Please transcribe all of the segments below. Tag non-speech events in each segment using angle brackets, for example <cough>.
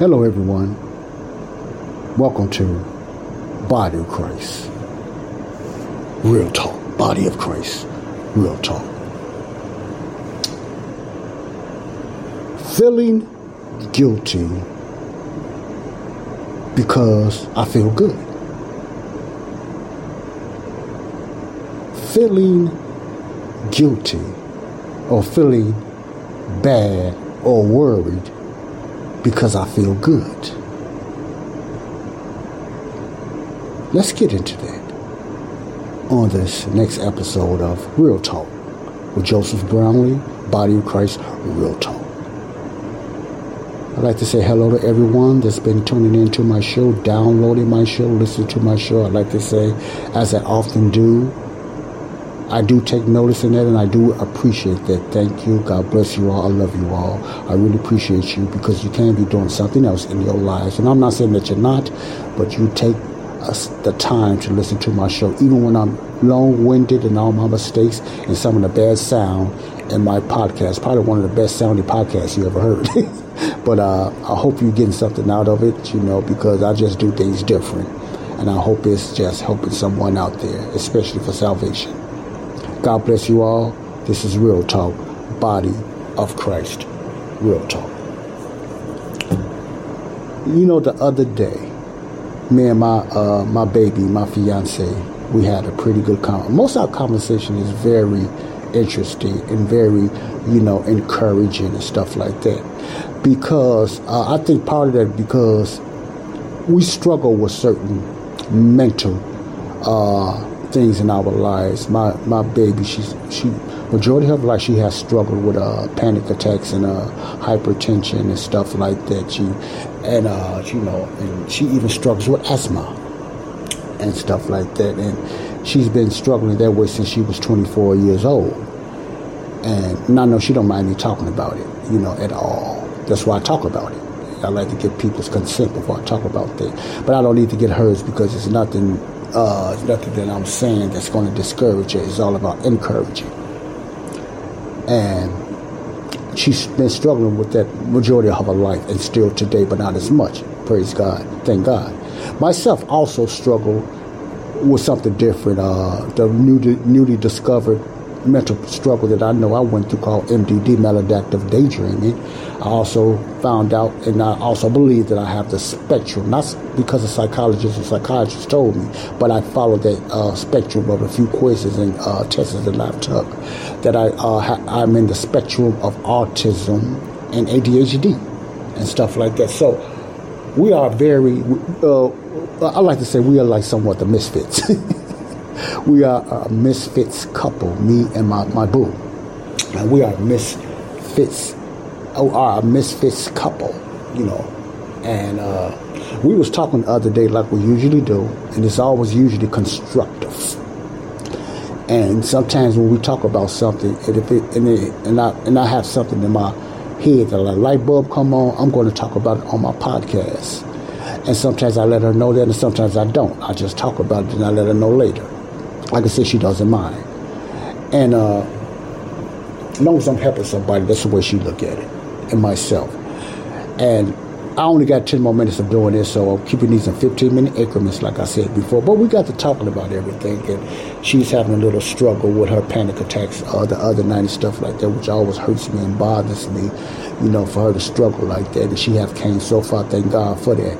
Hello, everyone. Welcome to Body of Christ. Real talk. Body of Christ. Real talk. Feeling guilty because I feel good. Feeling guilty or feeling bad or worried because I feel good. Let's get into that on this next episode of Real Talk with Joseph Brownlee, Body of Christ, Real Talk. I'd like to say hello to everyone that's been tuning into my show, downloading my show, listening to my show. I'd like to say, as I often do, I do take notice in that and I do appreciate that. Thank you. God bless you all. I love you all. I really appreciate you because you can be doing something else in your lives. And I'm not saying that you're not, but you take us the time to listen to my show, even when I'm long winded and all my mistakes and some of the bad sound in my podcast. Probably one of the best sounding podcasts you ever heard. <laughs> but uh, I hope you're getting something out of it, you know, because I just do things different. And I hope it's just helping someone out there, especially for salvation. God bless you all. This is Real Talk, Body of Christ. Real Talk. You know, the other day, me and my uh, my baby, my fiance, we had a pretty good conversation. Most of our conversation is very interesting and very, you know, encouraging and stuff like that. Because uh, I think part of that because we struggle with certain mental uh, things in our lives. My my baby, she's she majority of her life she has struggled with uh, panic attacks and uh, hypertension and stuff like that. She and uh, you know, and she even struggles with asthma and stuff like that. And she's been struggling that way since she was 24 years old. And I know she don't mind me talking about it, you know, at all. That's why I talk about it. I like to get people's consent before I talk about that. But I don't need to get hers because it's nothing uh, it's nothing that I'm saying that's going to discourage her. It's all about encouraging. And she's been struggling with that majority of her life and still today, but not as much. Praise God. Thank God. Myself also struggle with something different. Uh, the newly, newly discovered mental struggle that I know I went through called MDD, maladaptive daydreaming. I also found out, and I also believe that I have the spectrum, not because a psychologist or psychiatrist told me, but I followed that uh, spectrum of a few quizzes and uh, tests that I've took, that I, uh, ha- I'm in the spectrum of autism and ADHD and stuff like that. So we are very, uh, I like to say we are like somewhat the misfits. <laughs> we are a misfits couple, me and my, my boo. And we are misfits, oh, are a misfits couple, you know. And uh, we was talking the other day like we usually do, and it's always usually constructive. And sometimes when we talk about something, and if it, and, it, and I and I have something in my head that a light bulb come on, I'm going to talk about it on my podcast. And sometimes I let her know that, and sometimes I don't. I just talk about it and I let her know later. Like I said, she doesn't mind. And uh, as long as I'm helping somebody, that's the way she look at it, and myself. And I only got 10 more minutes of doing this, so I'm keeping these in 15 minute increments, like I said before. But we got to talking about everything, and she's having a little struggle with her panic attacks uh, the other night and stuff like that, which always hurts me and bothers me, you know, for her to struggle like that. And she have came so far, thank God for that,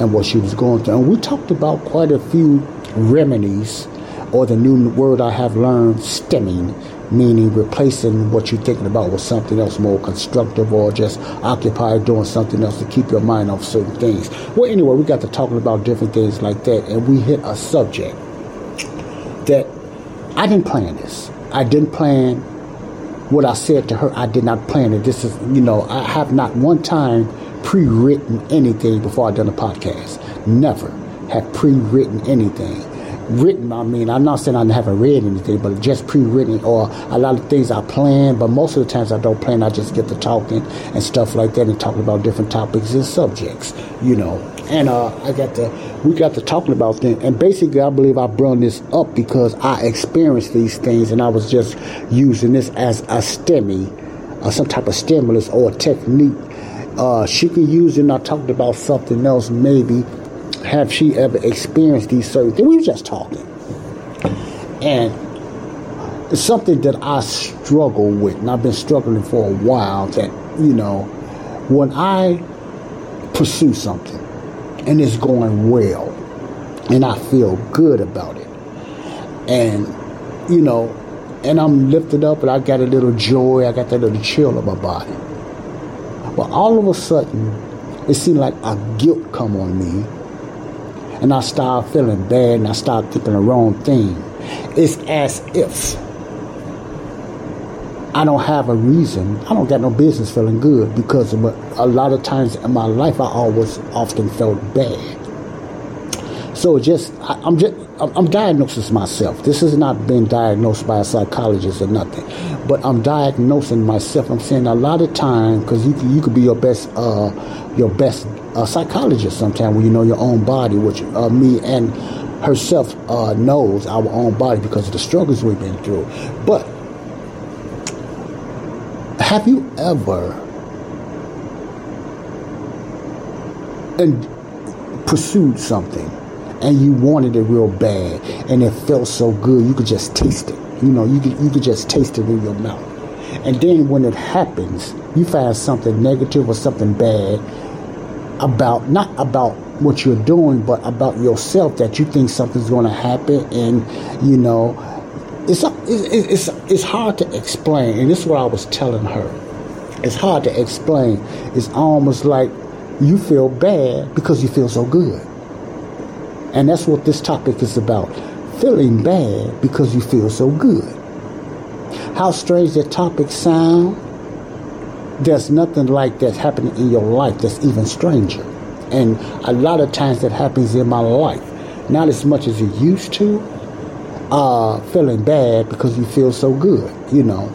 and what she was going through. And we talked about quite a few remedies or the new word I have learned, stimming, meaning replacing what you're thinking about with something else more constructive or just occupied doing something else to keep your mind off certain things. Well, anyway, we got to talking about different things like that, and we hit a subject that I didn't plan this. I didn't plan what I said to her. I did not plan it. This is, you know, I have not one time pre-written anything before I done a podcast. Never have pre-written anything. Written, I mean, I'm not saying I haven't read anything, but just pre-written or a lot of things I plan. But most of the times I don't plan. I just get to talking and stuff like that and talking about different topics and subjects, you know. And uh, I got to, we got to talking about things. And basically, I believe I brought this up because I experienced these things, and I was just using this as a stimmy, uh, some type of stimulus or technique uh, she could use it. And I talked about something else. Maybe have she ever experienced these certain things? We were just talking, and it's something that I struggle with, and I've been struggling for a while. That you know, when I pursue something and it's going well, and I feel good about it, and you know, and I'm lifted up, and I got a little joy, I got that little chill in my body but all of a sudden, it seemed like a guilt come on me. And I start feeling bad and I start thinking the wrong thing. It's as if I don't have a reason. I don't got no business feeling good because a lot of times in my life, I always often felt bad. So just, I, am just, I'm diagnosing myself. This has not been diagnosed by a psychologist or nothing, but I'm diagnosing myself. I'm saying a lot of time because you you could be your best uh, your best uh, psychologist sometimes when you know your own body, which uh, me and herself uh, knows our own body because of the struggles we've been through. But have you ever and pursued something? and you wanted it real bad and it felt so good you could just taste it you know you could, you could just taste it in your mouth and then when it happens you find something negative or something bad about not about what you're doing but about yourself that you think something's going to happen and you know it's, it's, it's, hard to explain and this is what i was telling her it's hard to explain it's almost like you feel bad because you feel so good and that's what this topic is about. Feeling bad because you feel so good. How strange that topic sound. There's nothing like that happening in your life that's even stranger. And a lot of times that happens in my life. Not as much as it used to. Uh, feeling bad because you feel so good, you know.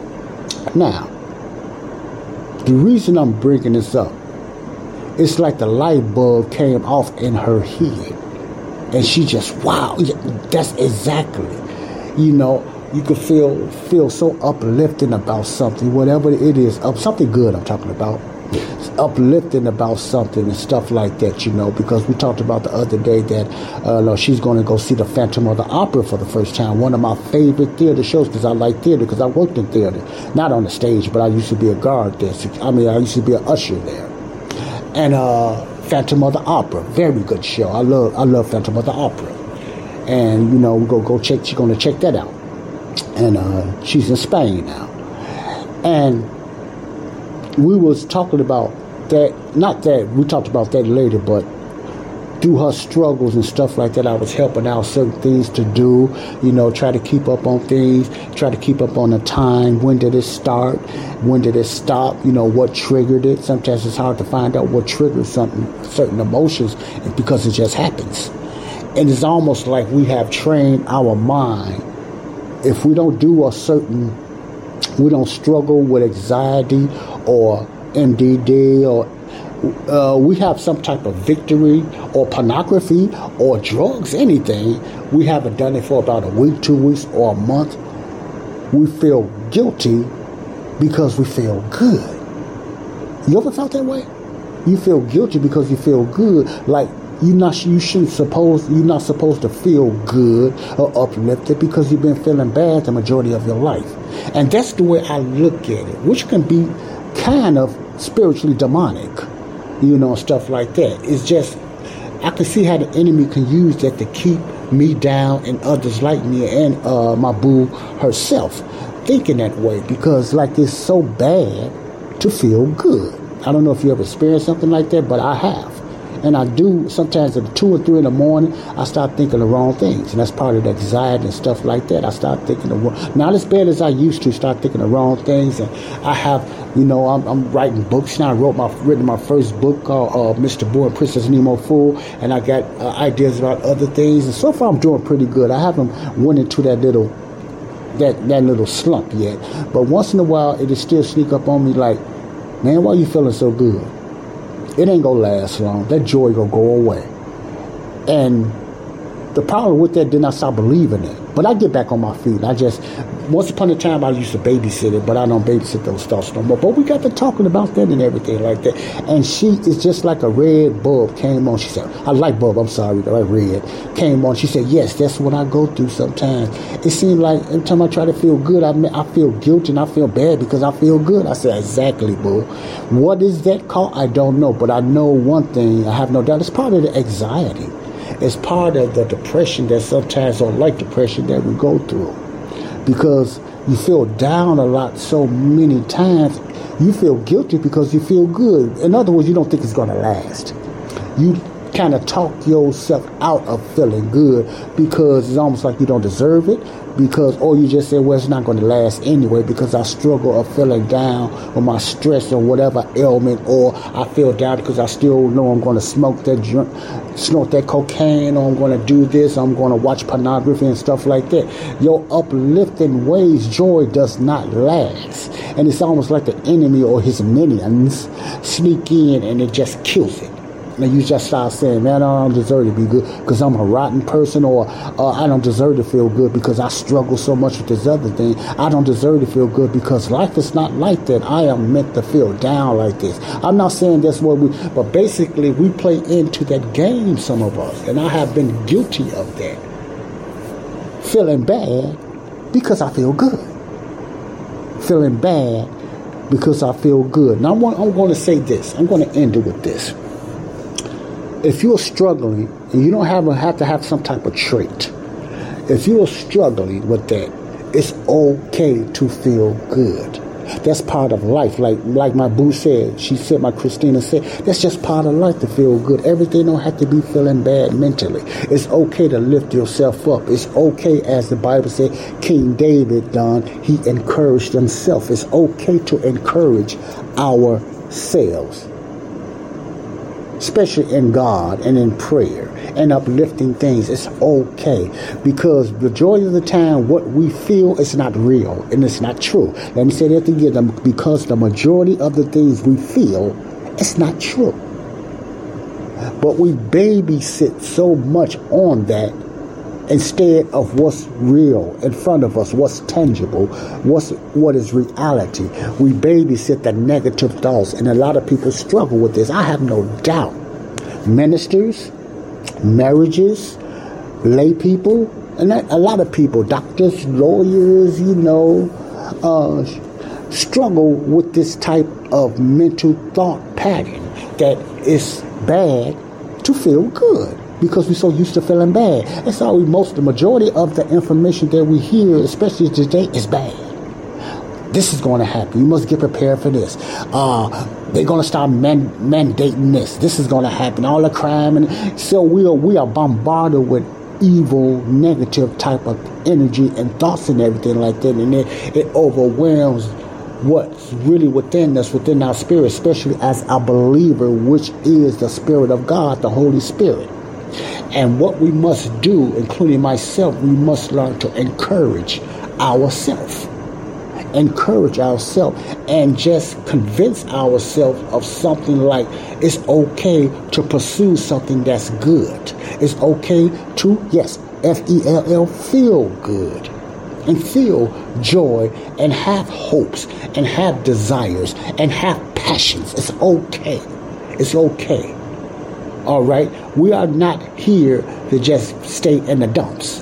Now, the reason I'm bringing this up, it's like the light bulb came off in her head and she just wow that's exactly you know you could feel feel so uplifting about something whatever it is up something good i'm talking about uplifting about something and stuff like that you know because we talked about the other day that uh, she's going to go see the phantom of the opera for the first time one of my favorite theater shows because i like theater because i worked in theater not on the stage but i used to be a guard there i mean i used to be an usher there and uh Phantom of the Opera. Very good show. I love I love Phantom of the Opera. And you know, we go go check she's gonna check that out. And uh, she's in Spain now. And we was talking about that not that we talked about that later, but through her struggles and stuff like that, I was helping out certain things to do, you know, try to keep up on things, try to keep up on the time. When did it start? When did it stop? You know, what triggered it? Sometimes it's hard to find out what triggers something, certain emotions because it just happens. And it's almost like we have trained our mind. If we don't do a certain, we don't struggle with anxiety or MDD or uh, we have some type of victory or pornography or drugs, anything, we haven't done it for about a week, two weeks, or a month. We feel guilty because we feel good. You ever felt that way? You feel guilty because you feel good, like you not you shouldn't suppose you're not supposed to feel good or uplifted because you've been feeling bad the majority of your life. And that's the way I look at it, which can be kind of spiritually demonic you know, stuff like that. It's just, I can see how the enemy can use that to keep me down and others like me and uh, my boo herself thinking that way because, like, it's so bad to feel good. I don't know if you ever experienced something like that, but I have. And I do sometimes at two or three in the morning, I start thinking the wrong things. And that's part of the anxiety and stuff like that. I start thinking the wrong, not as bad as I used to, start thinking the wrong things. And I have, you know, I'm, I'm writing books now. I wrote my, written my first book called uh, Mr. Boy and Princess Nemo Fool. And I got uh, ideas about other things. And so far I'm doing pretty good. I haven't went into that little that that little slump yet. But once in a while, it'll still sneak up on me like, man, why are you feeling so good? It ain't gonna last long. That joy gonna go away. And the problem with that, then I start believing it. But I get back on my feet. I just, once upon a time, I used to babysit it, but I don't babysit those thoughts no more. But we got to talking about that and everything like that. And she is just like a red bulb came on. She said, I like bulb, I'm sorry, I red. Came on. She said, yes, that's what I go through sometimes. It seems like every time I try to feel good, I, I feel guilty and I feel bad because I feel good. I said, exactly, boo. What is that called? I don't know. But I know one thing, I have no doubt, it's part of the anxiety. It's part of the depression that sometimes, or like depression, that we go through. Because you feel down a lot so many times, you feel guilty because you feel good. In other words, you don't think it's going to last. You kind of talk yourself out of feeling good because it's almost like you don't deserve it because or you just say well it's not going to last anyway because i struggle of feeling down or my stress or whatever ailment or i feel down because i still know i'm going to smoke that drink snort that cocaine or i'm going to do this i'm going to watch pornography and stuff like that. Your uplifting ways joy does not last. And it's almost like the enemy or his minions sneak in and it just kills it and you just start saying, man, I don't deserve to be good because I'm a rotten person, or uh, I don't deserve to feel good because I struggle so much with this other thing. I don't deserve to feel good because life is not like that. I am meant to feel down like this. I'm not saying that's what we, but basically we play into that game, some of us, and I have been guilty of that. Feeling bad because I feel good. Feeling bad because I feel good. Now I'm, I'm going to say this. I'm going to end it with this if you're struggling and you don't have, have to have some type of trait, if you're struggling with that, it's okay to feel good. That's part of life. Like like my boo said, she said, my Christina said, that's just part of life to feel good. Everything don't have to be feeling bad mentally. It's okay to lift yourself up. It's okay, as the Bible said, King David done, he encouraged himself. It's okay to encourage ourselves especially in God and in prayer and uplifting things, it's okay because the majority of the time, what we feel is not real and it's not true. Let me say that again because the majority of the things we feel, it's not true. But we babysit so much on that instead of what's real in front of us, what's tangible, what's what is reality. We babysit the negative thoughts, and a lot of people struggle with this. I have no doubt. Ministers, marriages, lay people, and a lot of people, doctors, lawyers, you know, uh, struggle with this type of mental thought pattern that it's bad to feel good because we're so used to feeling bad. That's how we, most, the majority of the information that we hear, especially today, is bad. This is going to happen. You must get prepared for this. Uh, they're going to start man- mandating this. This is going to happen. All the crime and so we are we are bombarded with evil, negative type of energy and thoughts and everything like that, and it, it overwhelms what's really within us, within our spirit, especially as a believer, which is the Spirit of God, the Holy Spirit. And what we must do, including myself, we must learn to encourage ourselves. Encourage ourselves and just convince ourselves of something like it's okay to pursue something that's good. It's okay to, yes, F E L L, feel good and feel joy and have hopes and have desires and have passions. It's okay. It's okay. All right? We are not here to just stay in the dumps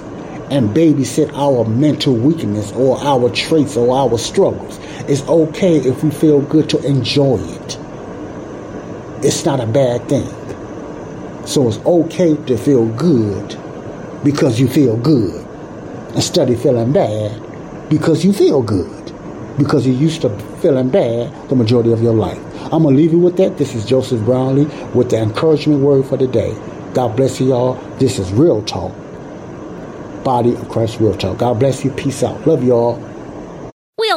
and babysit our mental weakness or our traits or our struggles. It's okay if we feel good to enjoy it. It's not a bad thing. So it's okay to feel good because you feel good instead of feeling bad because you feel good. because you're used to feeling bad the majority of your life. I'm going to leave you with that. This is Joseph Brownlee with the encouragement word for the day. God bless you all. This is Real Talk. Body of Christ Real Talk. God bless you. Peace out. Love you all.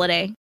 holiday.